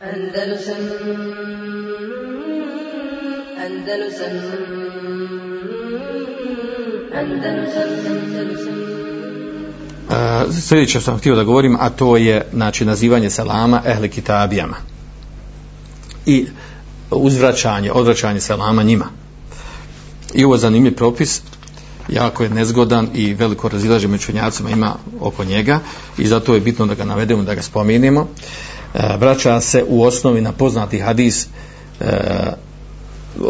Andalusam Andalusam Andalusam Andalusam Uh, sljedeće sam htio da govorim, a to je znači, nazivanje selama ehli kitabijama i uzvraćanje, odvraćanje selama njima. I ovo je zanimljiv propis, jako je nezgodan i veliko razilaže među učenjacima ima oko njega i zato je bitno da ga navedemo, da ga spominimo. Uh, E, vraća se u osnovi na poznati hadis e,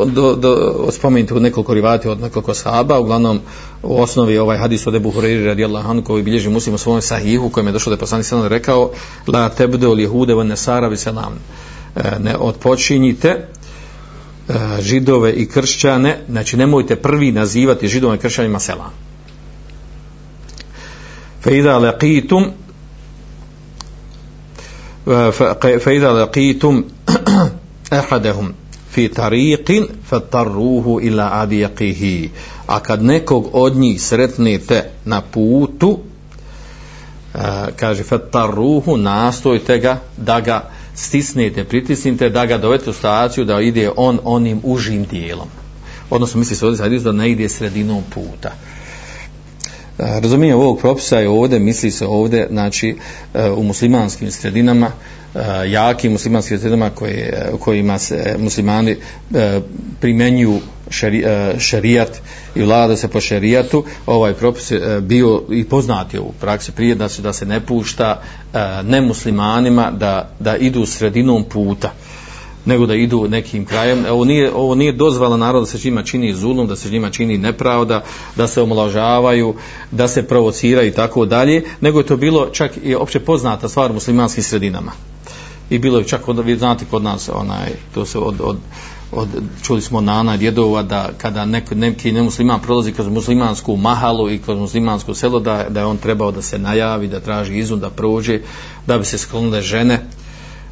do, do, spomenuti u nekoliko rivati od nekoliko sahaba, uglavnom u osnovi ovaj hadis od Ebu Hureyri radijallahu anhu koji bilježi muslim u svojom sahihu kojem je došao da je poslanik sallam rekao la tebde ol jehude van nesara selam e, ne odpočinjite židove i kršćane znači nemojte prvi nazivati židove i kršćanima selam. Fa ida laqitum fa لقيتم أحدهم ahadahum fi tariqin fatarruhu ila adiqihi a kad nekog od njih sretnete na putu a, kaže fatarruhu nastojte ga da ga stisnete pritisnite da ga dovete u staciju da ide on onim užim dijelom. Odnosno misli se ovdje da ne ide sredinom puta. Razumijem ovog propisa je ovdje, misli se ovdje, znači e, u muslimanskim sredinama, e, jakim muslimanskim sredinama koje, e, kojima se muslimani primenju šeri, šerijat i vlada se po šerijatu. Ovaj propis je bio i poznati u praksi prije da se, da se ne pušta nemuslimanima da, da idu sredinom puta nego da idu nekim krajem. Ovo nije, ovo nije dozvala narod da se njima čini zulum, da se njima čini nepravda, da se omlažavaju, da se provociraju i tako dalje, nego je to bilo čak i opće poznata stvar u muslimanskim sredinama i bilo je čak od, vi znate kod nas onaj to se od, od, od čuli smo nana djedova da kada neki, neki nemusliman prolazi kroz muslimansku mahalu i kroz muslimansko selo da, da je on trebao da se najavi da traži izum, da prođe da bi se sklonile žene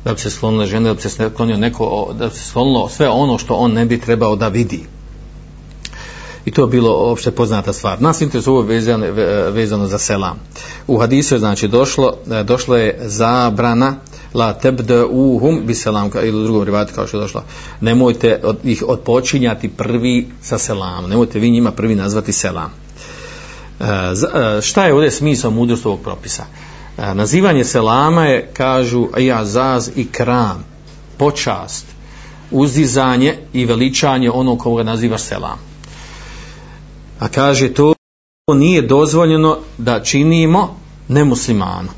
da bi se sklonile žene da bi se sklonio neko da bi se sklonilo sve ono što on ne bi trebao da vidi. I to je bilo opšte poznata stvar. Nas interesuje vezano, vezano za selam. U hadisu je znači došlo, e, došlo je zabrana la tebde uhum bi selam ili u drugom rivati kao što je došlo. Nemojte od, ih odpočinjati prvi sa selam nemojte vi njima prvi nazvati selam. E, e, šta je ovdje smisao mudrost ovog propisa? Nazivanje selama je kažu jazaz i kram počast uzdizanje i veličanje onog koga nazivaš selam. A kaže to nije dozvoljeno da činimo nemuslimanu.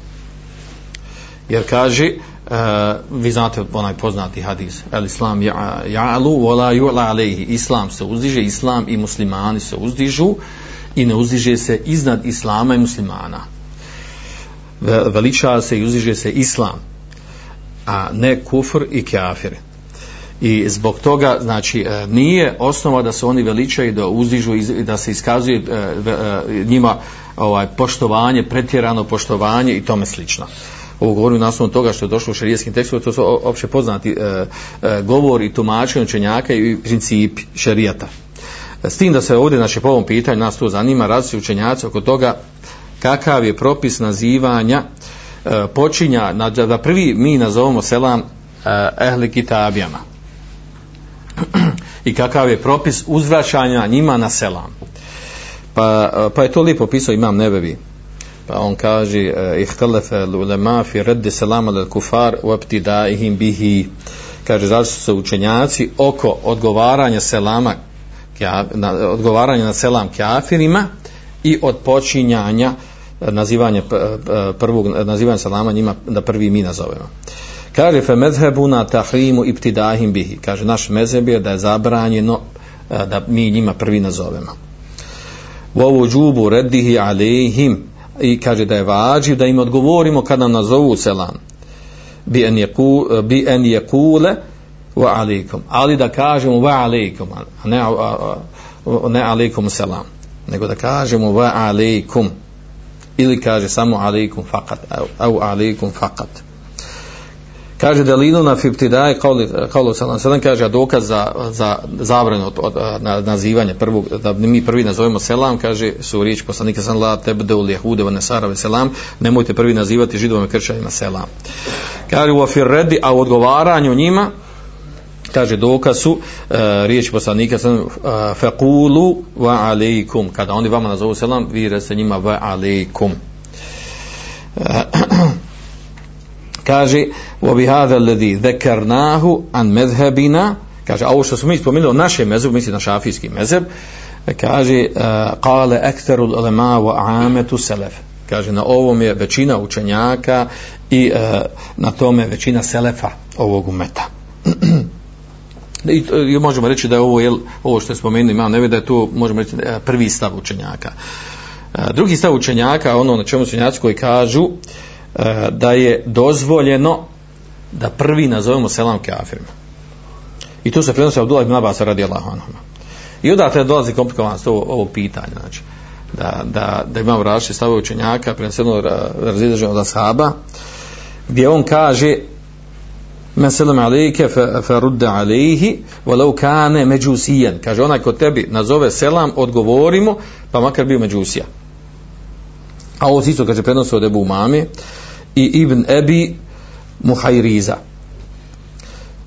Jer kaže uh, vi znate onaj poznati hadis el islam ja'alu wa la yu'la alayhi. Islam se uzdiže islam i muslimani se uzdižu i ne uzdiže se iznad islama i muslimana veliča se i uzdiže se islam a ne kufr i kafir i zbog toga znači e, nije osnova da se oni veličaju da uzdižu i da se iskazuje e, e, njima ovaj poštovanje pretjerano poštovanje i tome slično ovo govorim na osnovu toga što je došlo u šerijskim tekstovima, to su opće poznati e, e, govori i tumačenje učenjaka i principi šerijata. S tim da se ovdje, znači po ovom pitanju, nas to zanima, različiti učenjaci oko toga kakav je propis nazivanja e, počinja, na, da prvi mi nazovemo selam e, ehli kitabijama. I kakav je propis uzvraćanja njima na selam. Pa, e, pa je to lijepo pisao imam nebevi pa on kaže e, ihtalafa ulema fi radd salam al kufar wa ibtidaihim bihi kaže da su se učenjaci oko odgovaranja selama na, odgovaranja na selam kafirima i od počinjanja nazivanje prvog nazivanje salama njima da prvi mi nazovemo. Kaže fe mezhebuna tahrimu ibtidahim bihi. Kaže naš mezheb je da je zabranjeno e, da mi njima prvi nazovemo. Wa wujubu raddihi alejhim i kaže da je vađiv da im odgovorimo kad nam nazovu selam. Bi en yaku bi en yakule wa alaikum ali da kažemo wa alaikum a ne, a, a, ne alaikum selam. Nego da kažemo wa alaikum ili kaže samo alaikum fakat au alaikum fakat kaže delilu na fiptidaje kao salam selam kaže dokaz za, za zabranu od, od, na, nazivanje prvog da mi prvi nazovemo selam kaže su riječ poslanika sam la tebde u ljehude va nesarave selam nemojte prvi nazivati židovima kršćanima selam. Kaže u afirredi a u odgovaranju njima kaže dokaz su e, uh, riječ poslanika sam faqulu wa alaikum. Kada oni vama nazovu selam vi recite njima wa alaikum. E, kaže wa bi hadha alladhi dhakarnahu an madhhabina. Kaže a ovo što smo mi spomenuli naše mezheb misli na šafijski mezheb kaže qala aktharu ulama wa amatu salaf. Kaže na ovom je većina učenjaka i e, na tome većina selefa ovog umeta. I, i možemo reći da je ovo, jel, ovo što je spomenuo imam Nevi, da je to, možemo reći, e, prvi stav učenjaka. E, drugi stav učenjaka, ono na čemu učenjaci koji kažu, e, da je dozvoljeno da prvi nazovemo selam kafirima. I tu se prenosi Abdullah ibn Abbas radi Allahu anhu. I odatle dolazi komplikovanost ovo, ovo pitanje, znači, da, da, da imamo različite stavove učenjaka, prenoseno razideženo od Ashaba, gdje on kaže men selam alejke fa alejhi walau kana međusijan kaže onaj ko tebi nazove selam odgovorimo pa makar bio međusija a ovo isto kaže prenosi od Ebu Umame i Ibn Ebi Muhajriza.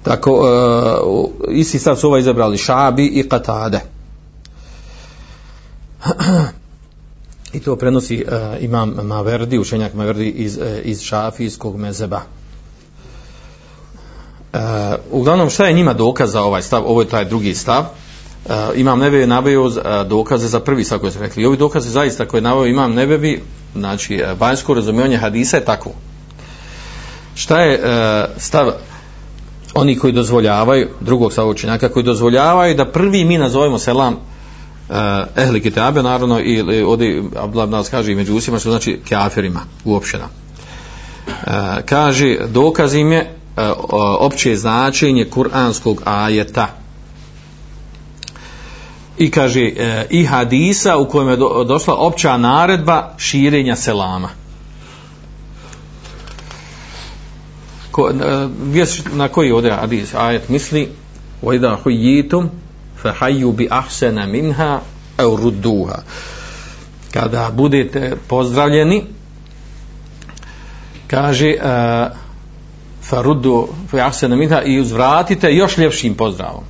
Tako, uh, isti stav su ovaj izabrali Šabi i Katade. I to prenosi uh, imam Maverdi, učenjak Maverdi iz, uh, iz Šafijskog mezeba. Uh, uglavnom, šta je njima dokaz za ovaj stav? Ovo je taj drugi stav. Uh, imam nebe je nabio uh, eh, dokaze za prvi stav koji su rekli. I ovi dokaze zaista koje je nabio imam nebebi znači e, vanjsko razumijevanje hadisa je tako šta je uh, stav oni koji dozvoljavaju drugog stava učenjaka koji dozvoljavaju da prvi mi nazovemo selam uh, ehli kitabe naravno i ovdje Abdullah nas kaže i među usima što znači kafirima uopšteno uh, kaže dokaz im je opće značenje kuranskog ajeta i kaže e, i hadisa u kojem je do, došla opća naredba širenja selama. Ko, e, vjes, na koji ovdje hadis ajet misli وَإِذَا حُيِّيتُمْ فَحَيُّ بِأَحْسَنَ مِنْهَا أَوْ رُدُّوهَا kada budete pozdravljeni kaže uh, farudu fi minha i uzvratite još ljepšim pozdravom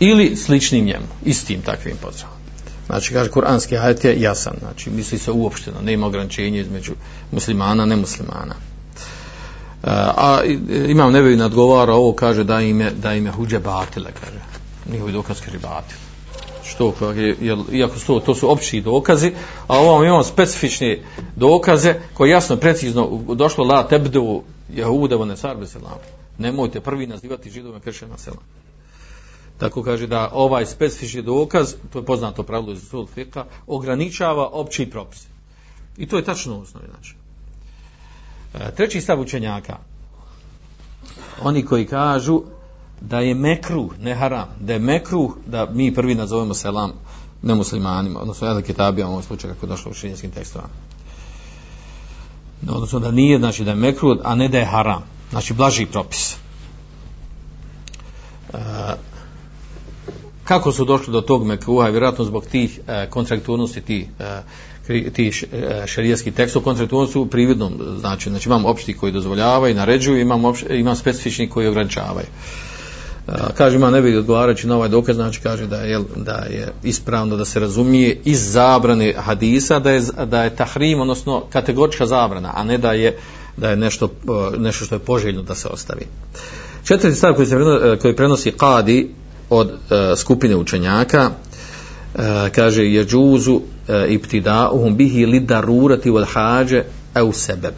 ili sličnim njemu, istim takvim pozdravom. Znači, kaže, kuranski ajet je jasan, znači, misli se uopšteno, nema ograničenja između muslimana, i nemuslimana. E, a e, imam nebevi nadgovara, ovo kaže da im je, da im je huđe batile, kaže, njihovi dokaz kaže batile. Što, jer, jel, iako su to, to su opći dokazi, a ovom imamo specifične dokaze koje jasno, precizno došlo la tebdu Jehudevo ne sarbe selam. Nemojte prvi nazivati židovima kršena selam. Tako kaže da ovaj specifični dokaz, to je poznato pravilo iz sud fika, ograničava opći propis. I to je tačno u osnovi. Znači. E, treći stav učenjaka. Oni koji kažu da je mekruh, ne haram, da je mekruh da mi prvi nazovemo selam nemuslimanima, odnosno jedan kitabija u ovom slučaju kako je došlo u šinjenskim tekstovama. Odnosno da nije, znači da je mekruh, a ne da je haram. Znači blaži propis. E, kako su došli do tog mekruha, vjerojatno zbog tih e, kontrakturnosti, tih, e, tih e, šarijeskih tekstov, u prividnom znači, znači imam opšti koji dozvoljavaju, naređuju, imam, opšti, imam specifični koji ograničavaju. E, kaže, ima ne bi odgovarajući na ovaj dokaz, znači kaže da je, da je ispravno da se razumije iz zabrane hadisa, da je, da je tahrim, odnosno kategorička zabrana, a ne da je, da je nešto, e, nešto što je poželjno da se ostavi. Četvrti stav koji, se e, koji prenosi Kadi, od uh, skupine učenjaka uh, kaže je džuzu uh, ibtida'uhum bihi li darurati wal hađe au sebeb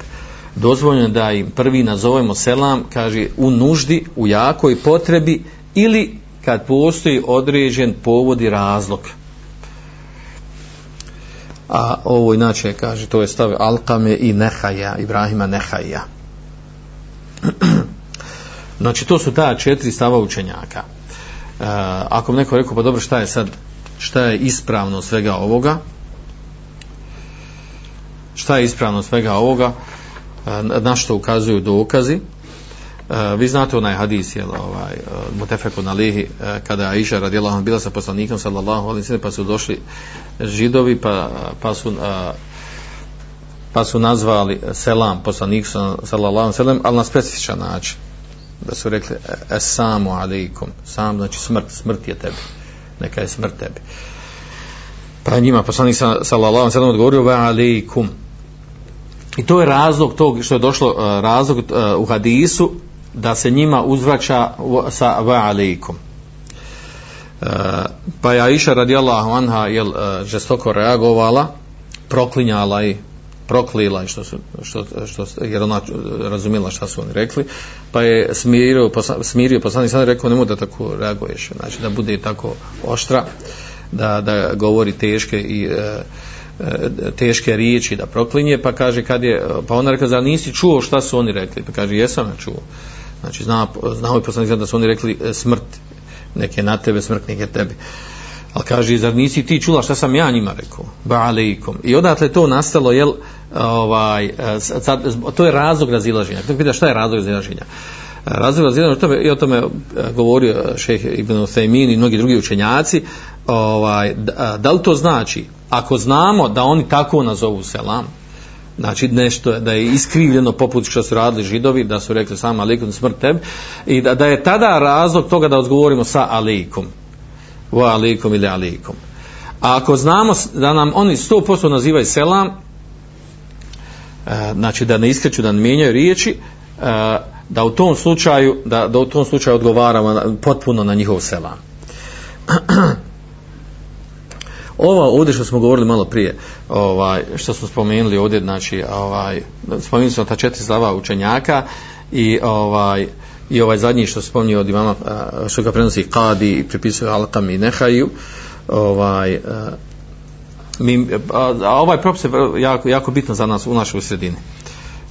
dozvoljeno da im prvi nazovemo selam kaže u nuždi, u jakoj potrebi ili kad postoji određen povod i razlog. A ovo inače kaže to je stav Alkame i Nehaja Ibrahima Nehaja. Znači to su ta četiri stava učenjaka. E, ako neko rekao pa dobro šta je sad šta je ispravno svega ovoga? Šta je ispravno svega ovoga? Na što ukazuju dokazi. Vi znate onaj hadis je ovaj mutefeku na lihi kada je Aisha radijallahu anha bila sa poslanikom sallallahu alejhi sallam, pa su došli židovi pa pa su pa su nazvali selam poslanik sallallahu alejhi ali na specifičan način. Da su rekli assalamu alejkum sam znači smrt smrt je tebi. Neka je smrt tebi. Pa njima poslanik sallallahu alejhi ve sellem odgovorio ve alejkum I to je razlog tog što je došlo e, razlog e, u hadisu da se njima uzvraća sa va alaikum. E, pa je Aisha radijallahu anha jel, žestoko reagovala, proklinjala i proklila što su, što, što, jer ona razumjela šta su oni rekli, pa je smirio, posla, smirio poslanik sad rekao nemoj da tako reaguješ, znači da bude tako oštra, da, da govori teške i E, E, teške riječi da proklinje pa kaže kad je pa ona rekla da nisi čuo šta su oni rekli? Pa kaže jesam ja čuo. Znači zna znao ovaj je poslanik da su oni rekli e, smrt neke na tebe smrt neke tebi. Ali kaže zar nisi ti čula šta sam ja njima rekao? Ba alejkom i odatle to nastalo jel ovaj e, sad, to je razlog razilaženja. Kako pita šta je razlog razilaženja? Razlog jedan o tome i o tome e, govorio e, šejh Ibn Usaymin i mnogi drugi učenjaci ovaj e, da, li to znači ako znamo da oni tako nazovu selam, znači nešto da je iskrivljeno poput što su radili židovi, da su rekli sama alikum smrt tebi, i da, da je tada razlog toga da odgovorimo sa alikum, wa alikum ili alikum. A ako znamo da nam oni 100% nazivaju selam, znači da ne iskreću, da ne mijenjaju riječi, da u tom slučaju, da, da u tom slučaju odgovaramo potpuno na njihov selam. Ova ovdje što smo govorili malo prije, ovaj što smo spomenuli ovdje, znači ovaj spomenuli smo ta četiri slava učenjaka i ovaj i ovaj zadnji što spomni od imama što ga prenosi Kadi i pripisuje Alkam i Nehaju ovaj mi, a, a ovaj propis je jako, jako bitno za nas u našoj sredini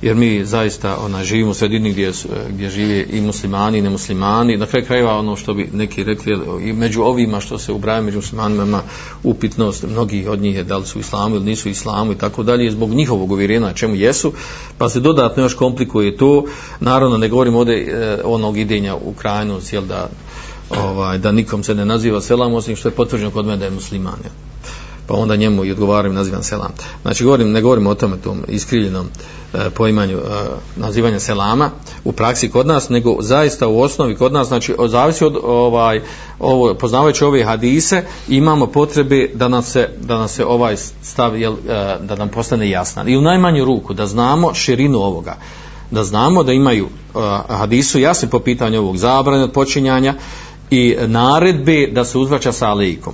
jer mi zaista ona živimo u sredini gdje e, gdje žive i muslimani i nemuslimani. Na kraju krajeva ono što bi neki rekli i među ovima što se ubraja među muslimanima upitnost mnogih od njih je da li su islamu ili nisu islamu i tako dalje zbog njihovog uvjerenja čemu jesu. Pa se dodatno još komplikuje to. Naravno ne govorimo ovdje e, onog idenja u krajnost jel da ovaj, da nikom se ne naziva selam osim što je potvrđeno kod mene da je musliman jel pa onda njemu i odgovaram nazivam selam. Znači govorim, ne govorim o tome tom iskrivljenom e, poimanju e, nazivanja selama u praksi kod nas, nego zaista u osnovi kod nas, znači zavisi od ovaj, ovo, poznavajući ove hadise, imamo potrebe da nam se, da nam se ovaj stav, jel, e, da nam postane jasan. I u najmanju ruku da znamo širinu ovoga da znamo da imaju uh, hadisu jasni po pitanju ovog zabrane od počinjanja i naredbe da se uzvraća sa alikom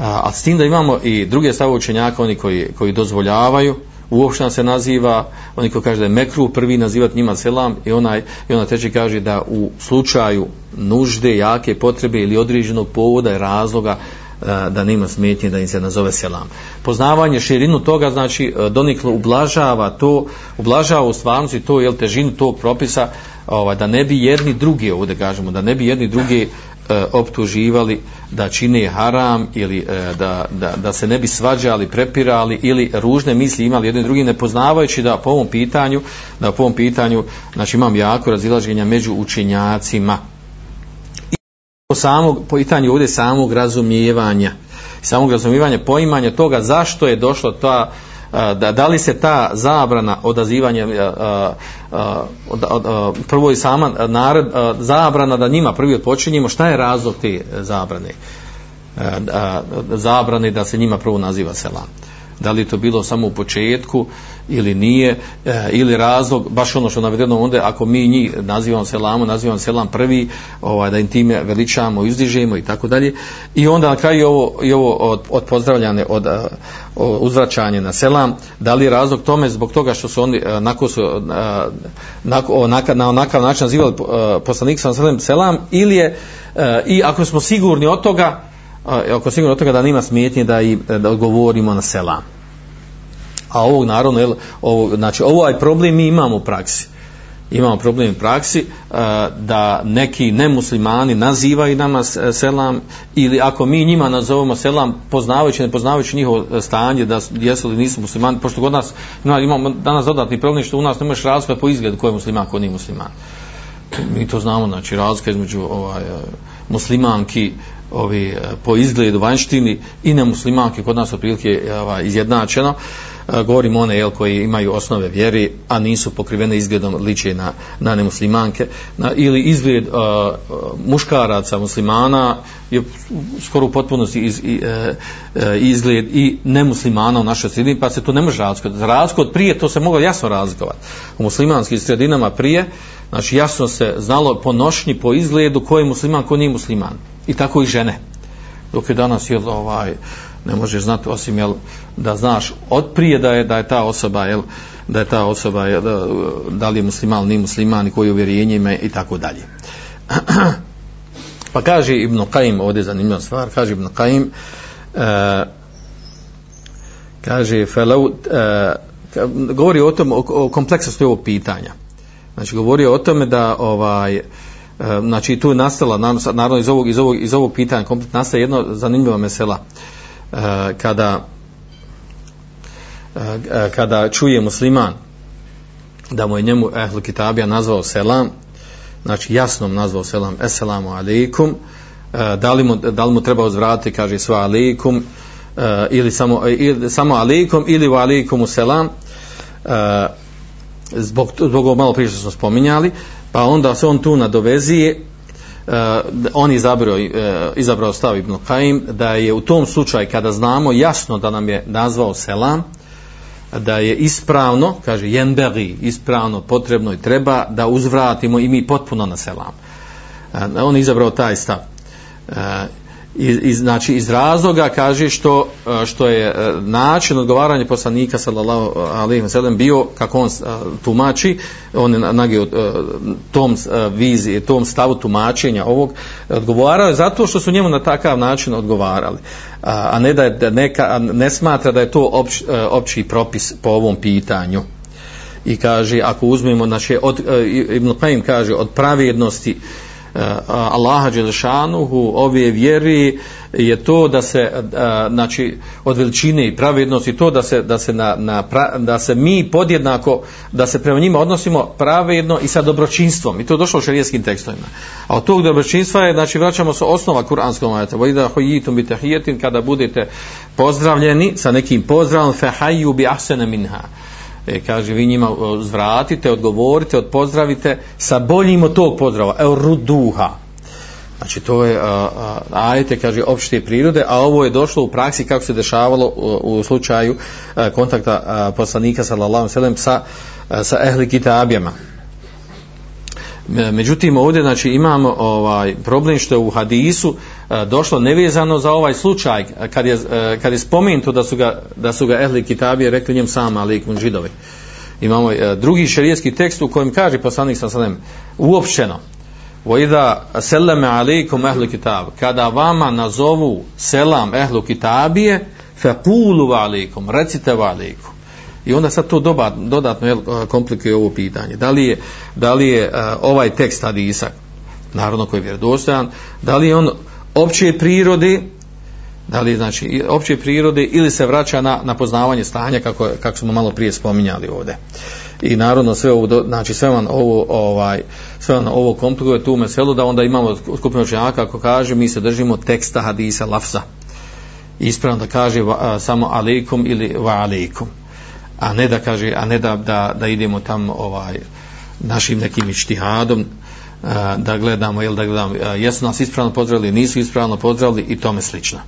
a s tim da imamo i druge stave učenjaka, oni koji, koji dozvoljavaju, uopšte se naziva, oni koji kaže da je mekru prvi nazivati njima selam i onaj, i ona treći kaže da u slučaju nužde, jake potrebe ili određenog povoda i razloga e, da nema smetnje da im se nazove selam. Poznavanje širinu toga znači e, doniklo ublažava to, ublažava u stvarnosti to jel težinu tog propisa ovaj, da ne bi jedni drugi ovdje kažemo, da ne bi jedni drugi e, optuživali da čine haram ili e, da, da, da se ne bi svađali, prepirali ili ružne misli imali jedni drugi ne poznavajući da po ovom pitanju da po ovom pitanju znači imam jako razilaženja među učenjacima. I po samog po pitanju ovdje samog razumijevanja samog razumijevanja poimanja toga zašto je došlo ta da, da li se ta zabrana odazivanja prvo i sama nared, zabrana da njima prvi odpočinjemo šta je razlog te zabrane? E, zabrane da se njima prvo naziva selam da li to bilo samo u početku ili nije e, ili razlog baš ono što navedeno onda ako mi njih nazivamo selamu nazivamo selam prvi ovaj da im time veličamo izdižemo i tako dalje. I onda na kraju ovo i ovo od, od pozdravljane od e, od uzvraćanje na selam. Da li je razlog tome zbog toga što su oni e, nako su e, uh, nako, onaka, na onakav način nazivali poslanik sam selam selam ili je i ako smo sigurni od toga ako sigurno od toga da nema smetnje da, i, da odgovorimo na selam. A ovog naravno, jel, znači, ovo, znači ovaj problem mi imamo u praksi. Imamo problem u praksi e, da neki nemuslimani nazivaju nama e, selam ili ako mi njima nazovemo selam poznavajući, ne poznavajući njihovo e, stanje da jesu li nisu muslimani, pošto kod nas imamo danas dodatni problem što u nas nemaš razlika po izgledu ko je musliman, ko nije musliman. mi to znamo, znači razlika između ovaj, muslimanki ovi, eh, po izgledu vanštini i nemuslimanki kod nas otprilike ovaj, izjednačeno govorimo one jel, koji imaju osnove vjeri, a nisu pokrivene izgledom liče na, na nemuslimanke, na, ili izgled uh, muškaraca muslimana je skoro u potpunosti iz, i, uh, izgled i nemuslimana u našoj sredini, pa se to ne može razlikovati. Za prije to se moglo jasno razgovati. U muslimanskim sredinama prije, znači jasno se znalo po nošnji, po izgledu ko je musliman, ko nije musliman. I tako i žene. Dok je danas je ovaj, ne možeš znati osim jel, da znaš od prije da je da je ta osoba jel, da je ta osoba jel, da, da li je musliman ili musliman i koji uvjerenje ima i tako dalje. Pa kaže Ibn Qaim ovdje zanimljiva stvar kaže Ibn Qaim e, kaže felau, e, govori o tom o, o kompleksnosti ovog pitanja. Znači govori o tome da ovaj e, znači tu je nastala naravno iz ovog, iz ovog, iz ovog pitanja komplet nastaje jedno zanimljiva mesela. Eh, kada eh, kada čuje musliman da mu je njemu ehlu kitabija nazvao selam znači jasnom nazvao selam eselamu alaikum eh, da li mu, da li mu treba uzvratiti kaže sva alaikum ili samo, ili, samo alaikum ili u alaikumu selam zbog, zbog ovo malo prije što smo spominjali pa onda se on tu nadovezije uh, on izabrao, uh, izabrao stav Ibn Qaim da je u tom slučaju kada znamo jasno da nam je nazvao selam da je ispravno kaže jenbegi ispravno potrebno i treba da uzvratimo i mi potpuno na selam. Uh, on je izabrao taj stav. Uh, iz, iz, znači iz razloga kaže što e, što je e, način odgovaranja poslanika sallallahu alejhi ve sellem bio kako on e, tumači on je nagi tom viziji tom stavu tumačenja ovog odgovarao je zato što su njemu na takav način odgovarali. A, ne da je neka ne smatra da je to opć, opći propis po ovom pitanju. I kaže ako uzmemo znači od Ibn Qayyim kaže od pravednosti uh, Eh, Allaha Đelešanuhu ove vjeri je to da se eh, znači od veličine i pravednosti to da se, da se, na, na pra, da se mi podjednako da se prema njima odnosimo pravedno i sa dobročinstvom. I to je došlo u šarijetskim tekstovima. A od tog dobročinstva je znači vraćamo se osnova kuranskom ajeta. Vojda hojitum bi tahijetin kada budete pozdravljeni sa nekim pozdravom fehaju bi ahsene minha e, kaže vi njima zvratite, odgovorite, odpozdravite sa boljim od tog pozdrava, evo ruduha. Znači to je, ajte, kaže, opšte prirode, a ovo je došlo u praksi kako se dešavalo u, u slučaju a, kontakta a, poslanika sallallahu sallam sa, a, sa ehli kitabijama. E, međutim, ovdje znači, imamo ovaj problem što je u hadisu e, došlo nevezano za ovaj slučaj e, kad je, kad je spomenuto da su ga, da su ga ehli kitabije rekli njem sama, ali i židovi. Imamo drugi šerijski tekst u kojem kaže poslanik sa sallam, uopšteno, وَإِذَا سَلَّمَ alejkum أَهْلُ kitab Kada vama nazovu selam ehlu kitabije, فَقُولُوا alejkum Recite alejkum I onda sad to doba, dodatno jel, komplikuje ovo pitanje. Da li je, da li je ovaj tekst hadisa, naravno koji je vjerodostojan, da li je on opće prirode, da li je znači opće prirode ili se vraća na, na poznavanje stanja kako, kako smo malo prije spominjali ovdje. I naravno sve ovo, znači sve vam ovo, ovaj, sve vam ovo komplikuje tu meselu da onda imamo skupinu učenjaka kako kaže mi se držimo teksta hadisa lafza. Ispravno da kaže va, samo alaikum ili va alaikum a ne da kaže a ne da, da, da idemo tam ovaj našim nekim ištihadom eh, da gledamo jel da gledamo eh, jesu nas ispravno pozdravili nisu ispravno pozdravili i tome slično.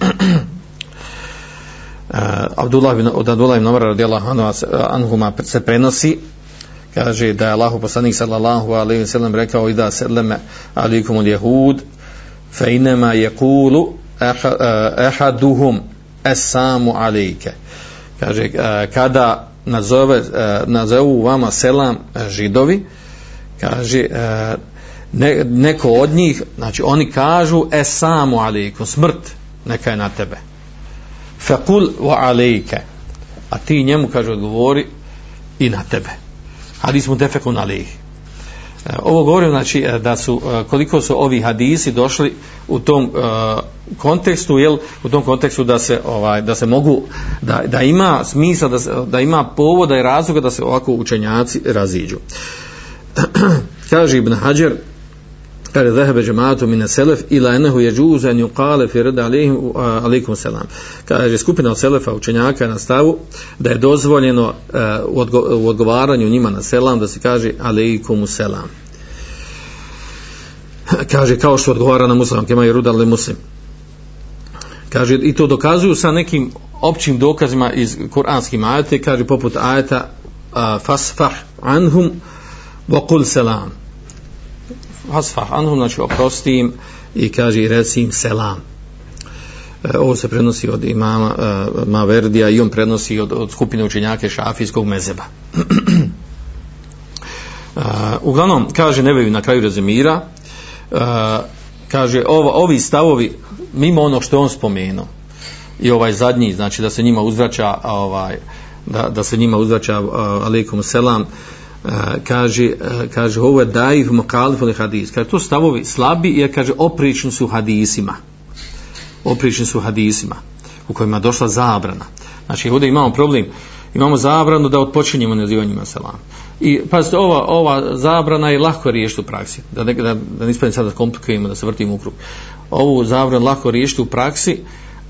Eh, Abdullah bin od Abdullah ibn Umar radijallahu anhu anhuma se prenosi kaže da je Allahu poslanik sallallahu alejhi ve sellem rekao i da sallama alejkum al-yahud fe inma yaqulu ahaduhum assamu alejke kaže e, kada nazove e, nazovu vama selam e, židovi kaže ne, neko od njih znači oni kažu esamu alejkum smrt neka je na tebe. Faqul wa alayka a ti njemu kaže odgovori i na tebe Ali smo defekun alejhi E, ovo govorim znači e, da su e, koliko su ovi hadisi došli u tom uh, kontekstu jel u tom kontekstu da se ovaj da se mogu da, da ima smisla da, da ima povoda i razloga da se ovako učenjaci raziđu. kaže Ibn Hajar kaže zahebe džematu mine selef ila enehu je džuzan ju kale fi reda alihim alikum selam kaže skupina od selefa učenjaka na stavu da je dozvoljeno uh, u, odgo u odgovaranju njima na selam da se kaže alikum selam kaže kao što odgovara na muslim kema je rudali muslim. Kaže i to dokazuju sa nekim općim dokazima iz kuranskih ajata kaže poput ajata uh, fasfah anhum wa qul selam fasfah anhum znači oprosti im i kaže i reci im selam. E, ovo se prenosi od imama e, Maverdija i on prenosi od, od skupine učenjake šafijskog mezeba uh, e, uglavnom kaže Nebevi na kraju rezimira uh, kaže ovo, ovi stavovi mimo ono što on spomenuo i ovaj zadnji znači da se njima uzvraća ovaj da, da se njima uzvraća uh, alaikum selam uh, kaže e, kaže ovo je daif mukalif ili hadis. Kaže to stavovi slabi jer kaže oprični su hadisima. Oprični su hadisima u kojima je došla zabrana. Znači ovdje imamo problem. Imamo zabranu da odpočinjemo nazivanjima selam i pazite ova, ova zabrana je lako riješiti u praksi. Da ne, da, da ne ispadne sada komplikujemo da se vrtimo u krug. Ovu zabranu lako riješiti u praksi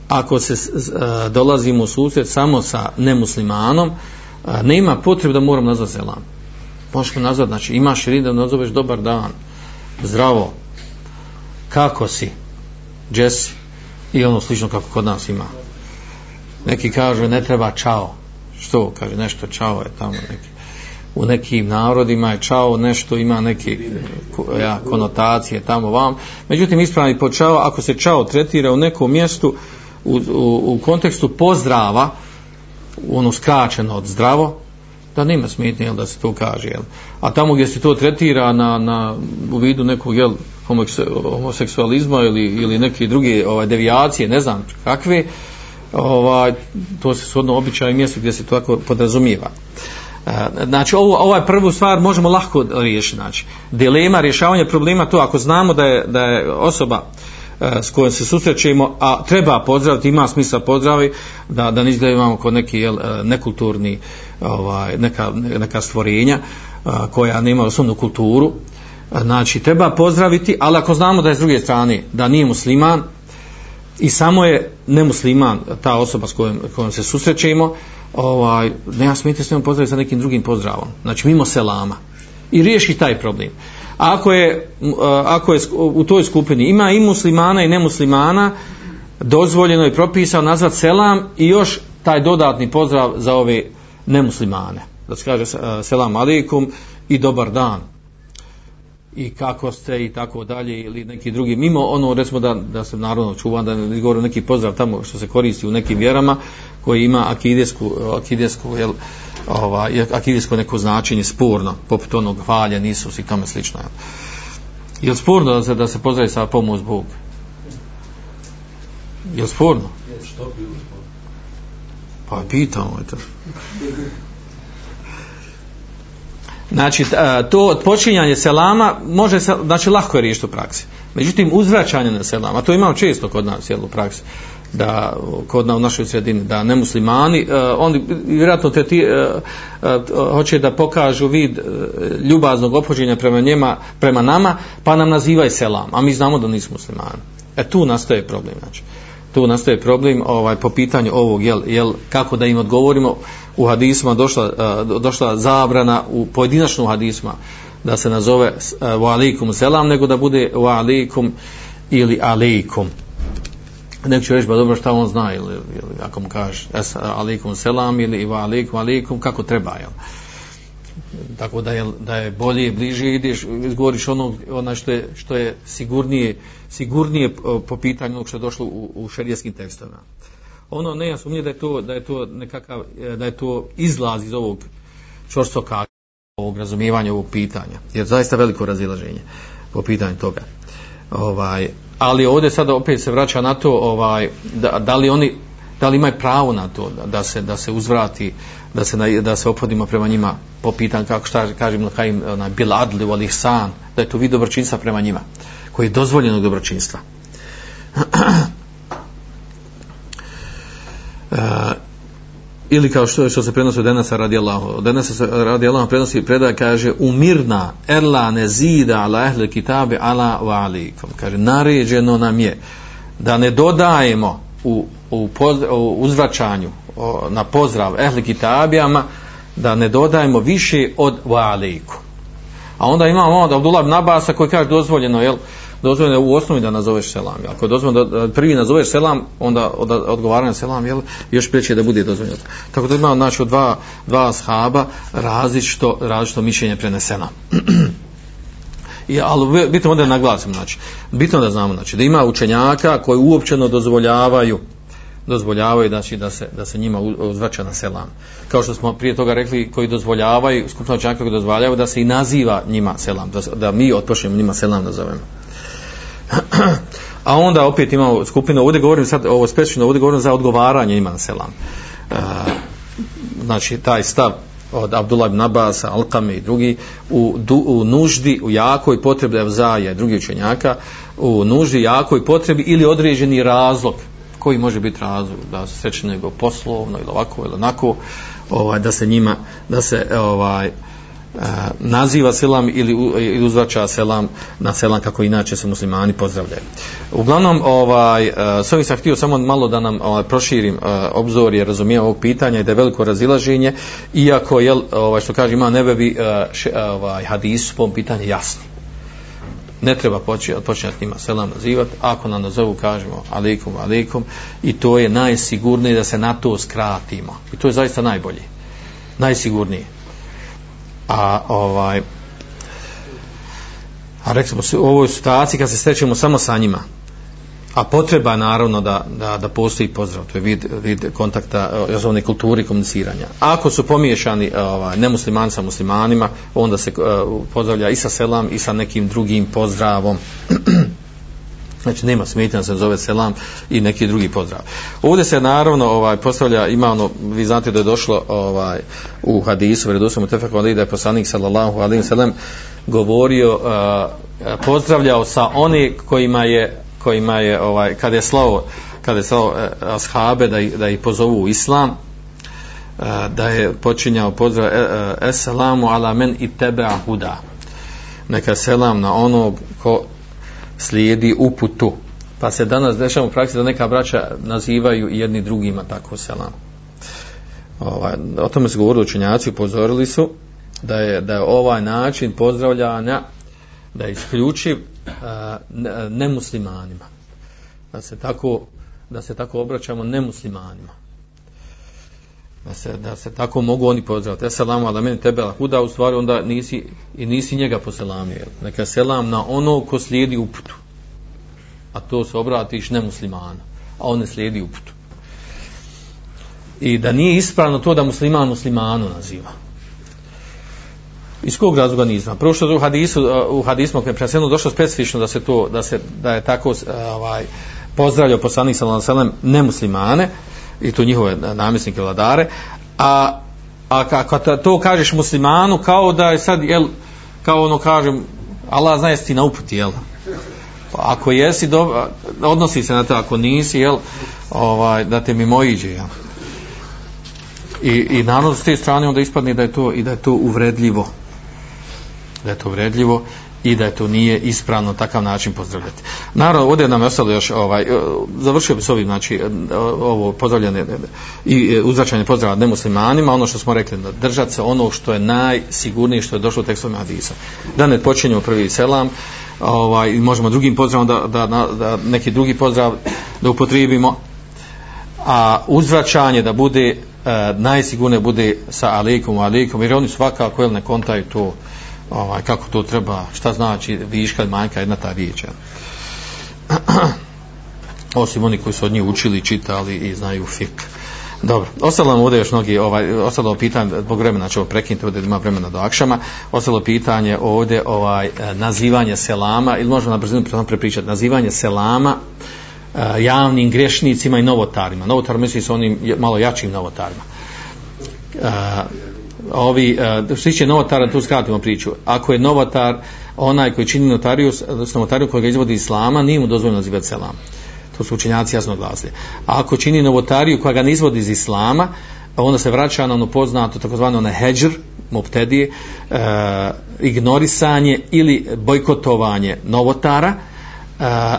ako se uh, dolazimo u susret samo sa nemuslimanom e, uh, nema potrebe da moram nazvati selam možeš me nazvat, znači imaš ili da nazoveš dobar dan. Zdravo. Kako si? Jesse i ono slično kako kod nas ima. Neki kažu ne treba čao. Što? Kaže nešto čao je tamo neki. U nekim narodima je čao nešto ima neke ja, konotacije tamo vam. Međutim ispravni po čao ako se čao tretira u nekom mjestu u, u, u kontekstu pozdrava ono skraćeno od zdravo da nema smetnje jel, da se to kaže jel. a tamo gdje se to tretira na, na, u vidu nekog jel, homoseksualizma ili, ili neke druge ovaj, devijacije ne znam kakve ovaj, to se shodno običaj mjesto gdje se to tako podrazumijeva e, znači ovo, ovaj prvu stvar možemo lahko riješiti znači dilema rješavanje problema to ako znamo da je, da je osoba E, s kojom se susrećemo, a treba pozdraviti, ima smisla pozdravi, da, da ne izgledamo kod neki jel, e, nekulturni ovaj, neka, neka stvorenja e, koja nema osnovnu kulturu. Znači, treba pozdraviti, ali ako znamo da je s druge strane, da nije musliman, i samo je nemusliman ta osoba s kojom, kojom se susrećemo, ovaj, nema smijete s njom pozdraviti sa nekim drugim pozdravom. Znači, mimo selama. I riješi taj problem ako je, e, ako je u toj skupini ima i muslimana i nemuslimana dozvoljeno je propisao nazvat selam i još taj dodatni pozdrav za ove nemuslimane. Da se kaže e, selam alikum i dobar dan. I kako ste i tako dalje ili neki drugi. Mimo ono recimo da, da se narodno čuvam da ne govorim neki pozdrav tamo što se koristi u nekim vjerama koji ima akidesku, akidesku jel, ovaj, akidijsko neko značenje sporno, poput onog hvalja, nisu i tome slično. Je li sporno da se, da se pozdravi sa pomoć Bog? Je li sporno? Pa pitamo je to. Znači, to odpočinjanje selama može se, znači, lahko je riješiti u praksi. Međutim, uzvraćanje na selama, to imamo često kod nas, jel, u praksi, da kod na u našoj sredini da nemuslimani uh, oni vjerojatno te ti uh, uh, hoće da pokažu vid uh, ljubaznog opođenja prema njema prema nama pa nam nazivaju selam a mi znamo da nismo muslimani. E tu nastaje problem znači. Tu nastaje problem ovaj po pitanju ovog jel, jel kako da im odgovorimo. U hadisima došla uh, došla zabrana u pojedinačnom hadisima da se nazove uh, wa alaikum selam nego da bude wa alaikum ili alaikum Neko će reći, ba dobro šta on zna, ili, ili ako mu kažeš, es alikum selam, ili iva alikum, alikum, kako treba, jel? Tako da je, da je bolje, bliže ideš, izgovoriš ono, ono što, je, što je sigurnije, sigurnije e, po pitanju onog što je došlo u, u šerijskim tekstovima. Ono ne ja sumnije da je to, da je to nekakav, e, da je to izlaz iz ovog čvrstoka ovog razumijevanja ovog pitanja. Jer zaista veliko razilaženje po pitanju toga. Ovaj, ali ovdje sada opet se vraća na to ovaj da, da li oni da li imaju pravo na to da, da se da se uzvrati da se na, da se opodimo prema njima po pitanju kako šta kažem kaj im na bil adli wal ihsan da je to vid dobročinstva prema njima koji je dozvoljeno dobročinstva e, ili kao što što se prenosi od Enesa radijallahu od Enesa se radijallahu prenosi predaje kaže umirna erla ne zida ala ehli kitabe ala wa alikum. Kaže naređeno nam je da ne dodajemo u, u, poz, u uzvraćanju o, na pozdrav ehli kitabijama da ne dodajemo više od wa alikum. A onda imamo od Abdullah ibn Abasa koji kaže dozvoljeno jel, dozvoljeno je u osnovi da nazoveš selam. Ako je dozvoljeno da prvi nazoveš selam, onda od, odgovaranje selam, jel, još preće da bude dozvoljeno. Tako da ima znači, dva, dva ashaba različito, različito mišljenje prenesena. I, ali bitno onda naglasim, znači, bitno da znamo, znači, da ima učenjaka koji uopćeno dozvoljavaju dozvoljavaju znači da se da se njima uzvraća na selam. Kao što smo prije toga rekli koji dozvoljavaju skupno učenjaka koji dozvoljavaju da se i naziva njima selam, da, da mi otpošljemo njima selam nazovemo. A onda opet imamo skupinu, ovdje govorim sad, ovo specifično, ovdje govorim za odgovaranje imam selam. E, znači, taj stav od Abdullah ibn Abbas, Alkame i drugi, u, du, u nuždi, u jakoj potrebi Evzaja i drugih učenjaka, u nuždi, jakoj potrebi ili određeni razlog, koji može biti razlog, da se sreće nego poslovno ili ovako ili onako, ovaj, da se njima, da se ovaj, naziva selam ili, ili uzvraća selam na selam kako inače se muslimani pozdravljaju. Uglavnom, ovaj, s ovim sam htio samo malo da nam ovaj, proširim obzor i razumije ovog pitanja i da je veliko razilaženje, iako, je, ovaj, što kaže, ima nebevi ovaj, hadis po ovom pitanju jasni. Ne treba početi, početi njima selam nazivati, ako nam nazovu kažemo alikum, alikum, i to je najsigurnije da se na to skratimo. I to je zaista najbolje. Najsigurnije a ovaj a rekli smo u ovoj situaciji kad se srećemo samo sa njima a potreba je naravno da, da, da postoji pozdrav to je vid, vid kontakta jazovne kulturi komuniciranja. Ako su pomiješani ovaj, nemuslimani sa muslimanima onda se uh, pozdravlja i sa selam i sa nekim drugim pozdravom. Znači nema smetnja se zove selam i neki drugi pozdrav. Ovdje se naravno ovaj postavlja ima ono vi znate da je došlo ovaj u hadisu vjerodostojnom tefeku ali da je poslanik sallallahu alejhi ve sellem govorio uh, pozdravljao sa oni kojima je kojima je ovaj kada je slao kada je slao uh, ashabe da da ih pozovu u islam uh, da je počinjao pozdrav eselamu ala men ittaba huda neka selam na onog ko slijedi uputu. Pa se danas dešava u praksi da neka braća nazivaju jedni drugima tako selam. Ovaj, o tome su govorili učenjaci, upozorili su da je, da je ovaj način pozdravljanja da je isključiv nemuslimanima. nemuslimanima. Da se tako da se tako obraćamo nemuslimanima. Da se, da se tako mogu oni pozdraviti. Esselamu ala meni tebe huda, u stvari onda nisi, i nisi njega poselamio. Neka selam na ono ko slijedi uputu. A to se obratiš nemuslimana. A on ne slijedi uputu. I da nije ispravno to da musliman muslimanu naziva. Iz kog razloga nije ispravno? Prvo što u hadisu, uh, u hadismu koje je presjedno došlo specifično da se to, da se, da je tako uh, ovaj, pozdravljao poslanik sallallahu alejhi ve sellem nemuslimane, i tu njihove namjesnike vladare a, a kako to kažeš muslimanu kao da je sad jel, kao ono kažem Allah zna jesi ti na uputi jel? Pa ako jesi do, odnosi se na to ako nisi jel ovaj, da te mi iđe jel? I, i naravno s te strane onda ispadne da je to i da je to uvredljivo. Da je to uvredljivo i da je to nije ispravno takav način pozdravljati. Naravno, ovdje nam je ostalo još, ovaj, e, završio bi s ovim, znači, e, ovo pozdravljanje i e, uzračanje pozdrava nemuslimanima, ono što smo rekli, da držati se ono što je najsigurnije što je došlo u tekstovima Hadisa. Da ne počinjemo prvi selam, ovaj, možemo drugim pozdravom da, da, da, neki drugi pozdrav da upotrijebimo, a uzvraćanje da bude najsigurnije bude sa alikom, alikom, jer oni svakako ne kontaju to ovaj, kako to treba, šta znači viška manjka jedna ta riječ. Osim oni koji su od njih učili, čitali i znaju fik. Dobro, ostalo nam ovdje još mnogi, ovaj, ostalo pitanje, zbog vremena ćemo prekinuti, ovdje ima vremena do akšama, ostalo pitanje ovdje ovaj, e, nazivanje selama, ili možemo na brzinu prepričati, nazivanje selama e, javnim grešnicima i novotarima. Novotar misli su onim malo jačim novotarima. E, Ovi, uh, što tiče novotara, tu skratimo priču, ako je novotar onaj koji čini notariju, notariju koji ga izvodi islama, nije mu dozvoljeno nazivati selam. To su učenjaci jasno glasili. A ako čini novotariju koja ga ne izvodi iz islama, onda se vraća na ono poznato takozvano na heđr, moptedije e, ignorisanje ili bojkotovanje novotara e,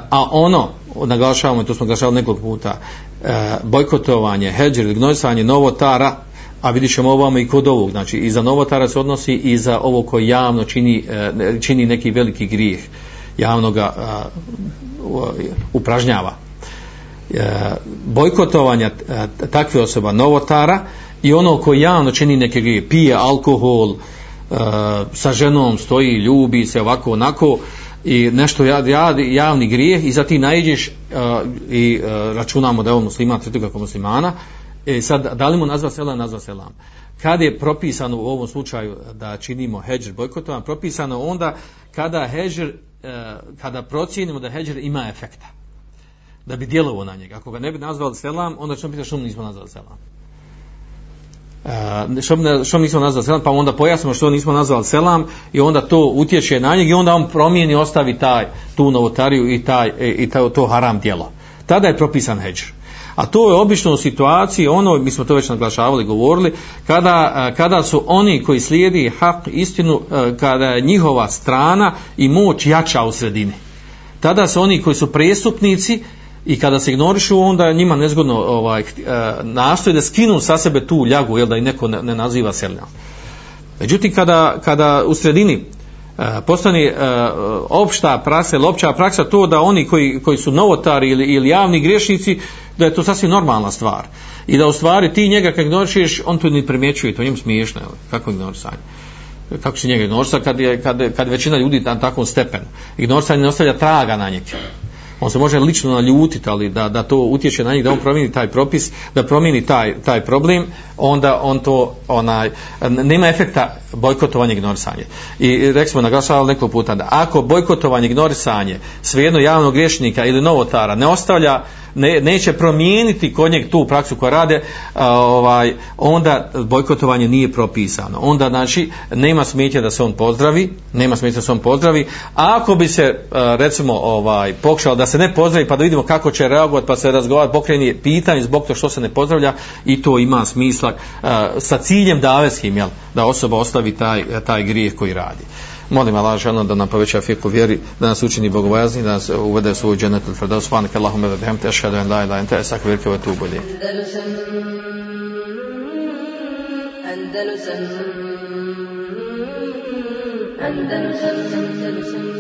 a ono naglašavamo i to smo naglašavali nekoliko puta e, bojkotovanje hedžr ignorisanje novotara a vidit ćemo ovamo i kod ovog znači i za novotara se odnosi i za ovo koji javno čini, e, čini neki veliki grijeh javno ga e, upražnjava. E, bojkotovanja e, takve osoba novotara i ono koji javno čini neke grije, pije alkohol sa ženom stoji, ljubi se ovako onako i nešto jad, jad, javni grijeh i za ti najđeš i računamo da je on musliman tretuje kako muslimana e sad da li mu nazva selam nazva selam kad je propisano u ovom slučaju da činimo heđer bojkotovan propisano onda kada heđer, e, kada procijenimo da heđer ima efekta da bi djelovo na njega. Ako ga ne bi nazvali selam, onda ćemo pitati što mu nismo nazvali selam. Uh, što, što nismo nazvali selam, pa onda pojasnimo što nismo nazvali selam i onda to utječe na njega i onda on promijeni, ostavi taj, tu novotariju i, taj, e, i taj, to haram djelo. Tada je propisan heđer. A to je obično u situaciji, ono, mi smo to već naglašavali, govorili, kada, kada su oni koji slijedi hak istinu, kada je njihova strana i moć jača u sredini. Tada su oni koji su presupnici, i kada se ignorišu onda njima nezgodno ovaj e, nastoje da skinu sa sebe tu ljagu jel da i neko ne, ne naziva seljom. Međutim kada kada u sredini postani postane opšta praksa ili opća praksa to da oni koji, koji su novotari ili, ili javni griješnici da je to sasvim normalna stvar. I da u stvari ti njega kad ignorišeš on to ne primjećuje to njemu smiješno je, kako ignorisanje? Kako će njega ignorisati kad, je, kad, kad većina ljudi na takvom stepenu ignorisanje ne ostavlja traga na njega. On se može lično naljutiti, ali da, da to utječe na njih, da on promijeni taj propis, da promijeni taj, taj problem, onda on to, onaj, nema efekta bojkotovanje ignorisanje. I rekli smo, naglasavali nekoliko puta, da ako bojkotovanje ignorisanje svejedno javnog griješnika ili novotara ne ostavlja ne, neće promijeniti kod njeg tu praksu koja rade, a, ovaj, onda bojkotovanje nije propisano. Onda, znači, nema smetnje da se on pozdravi, nema smetnje da se on pozdravi, a ako bi se, a, recimo, ovaj, pokušao da se ne pozdravi, pa da vidimo kako će reagovati, pa se razgovarati pokreni pitanje zbog to što se ne pozdravlja, i to ima smisla a, sa ciljem daveskim, jel, da osoba ostavi taj, taj grijeh koji radi molim Allah želno da nam poveća fiku vjeri, da nas učini bogobojazni, da nas uvede u svoju dženetu tvrda, usvanika Allahume da bihamte, ašhadu en la ilaha ente, esak virke wa tubu li. Andalusam Andalusam Andalusam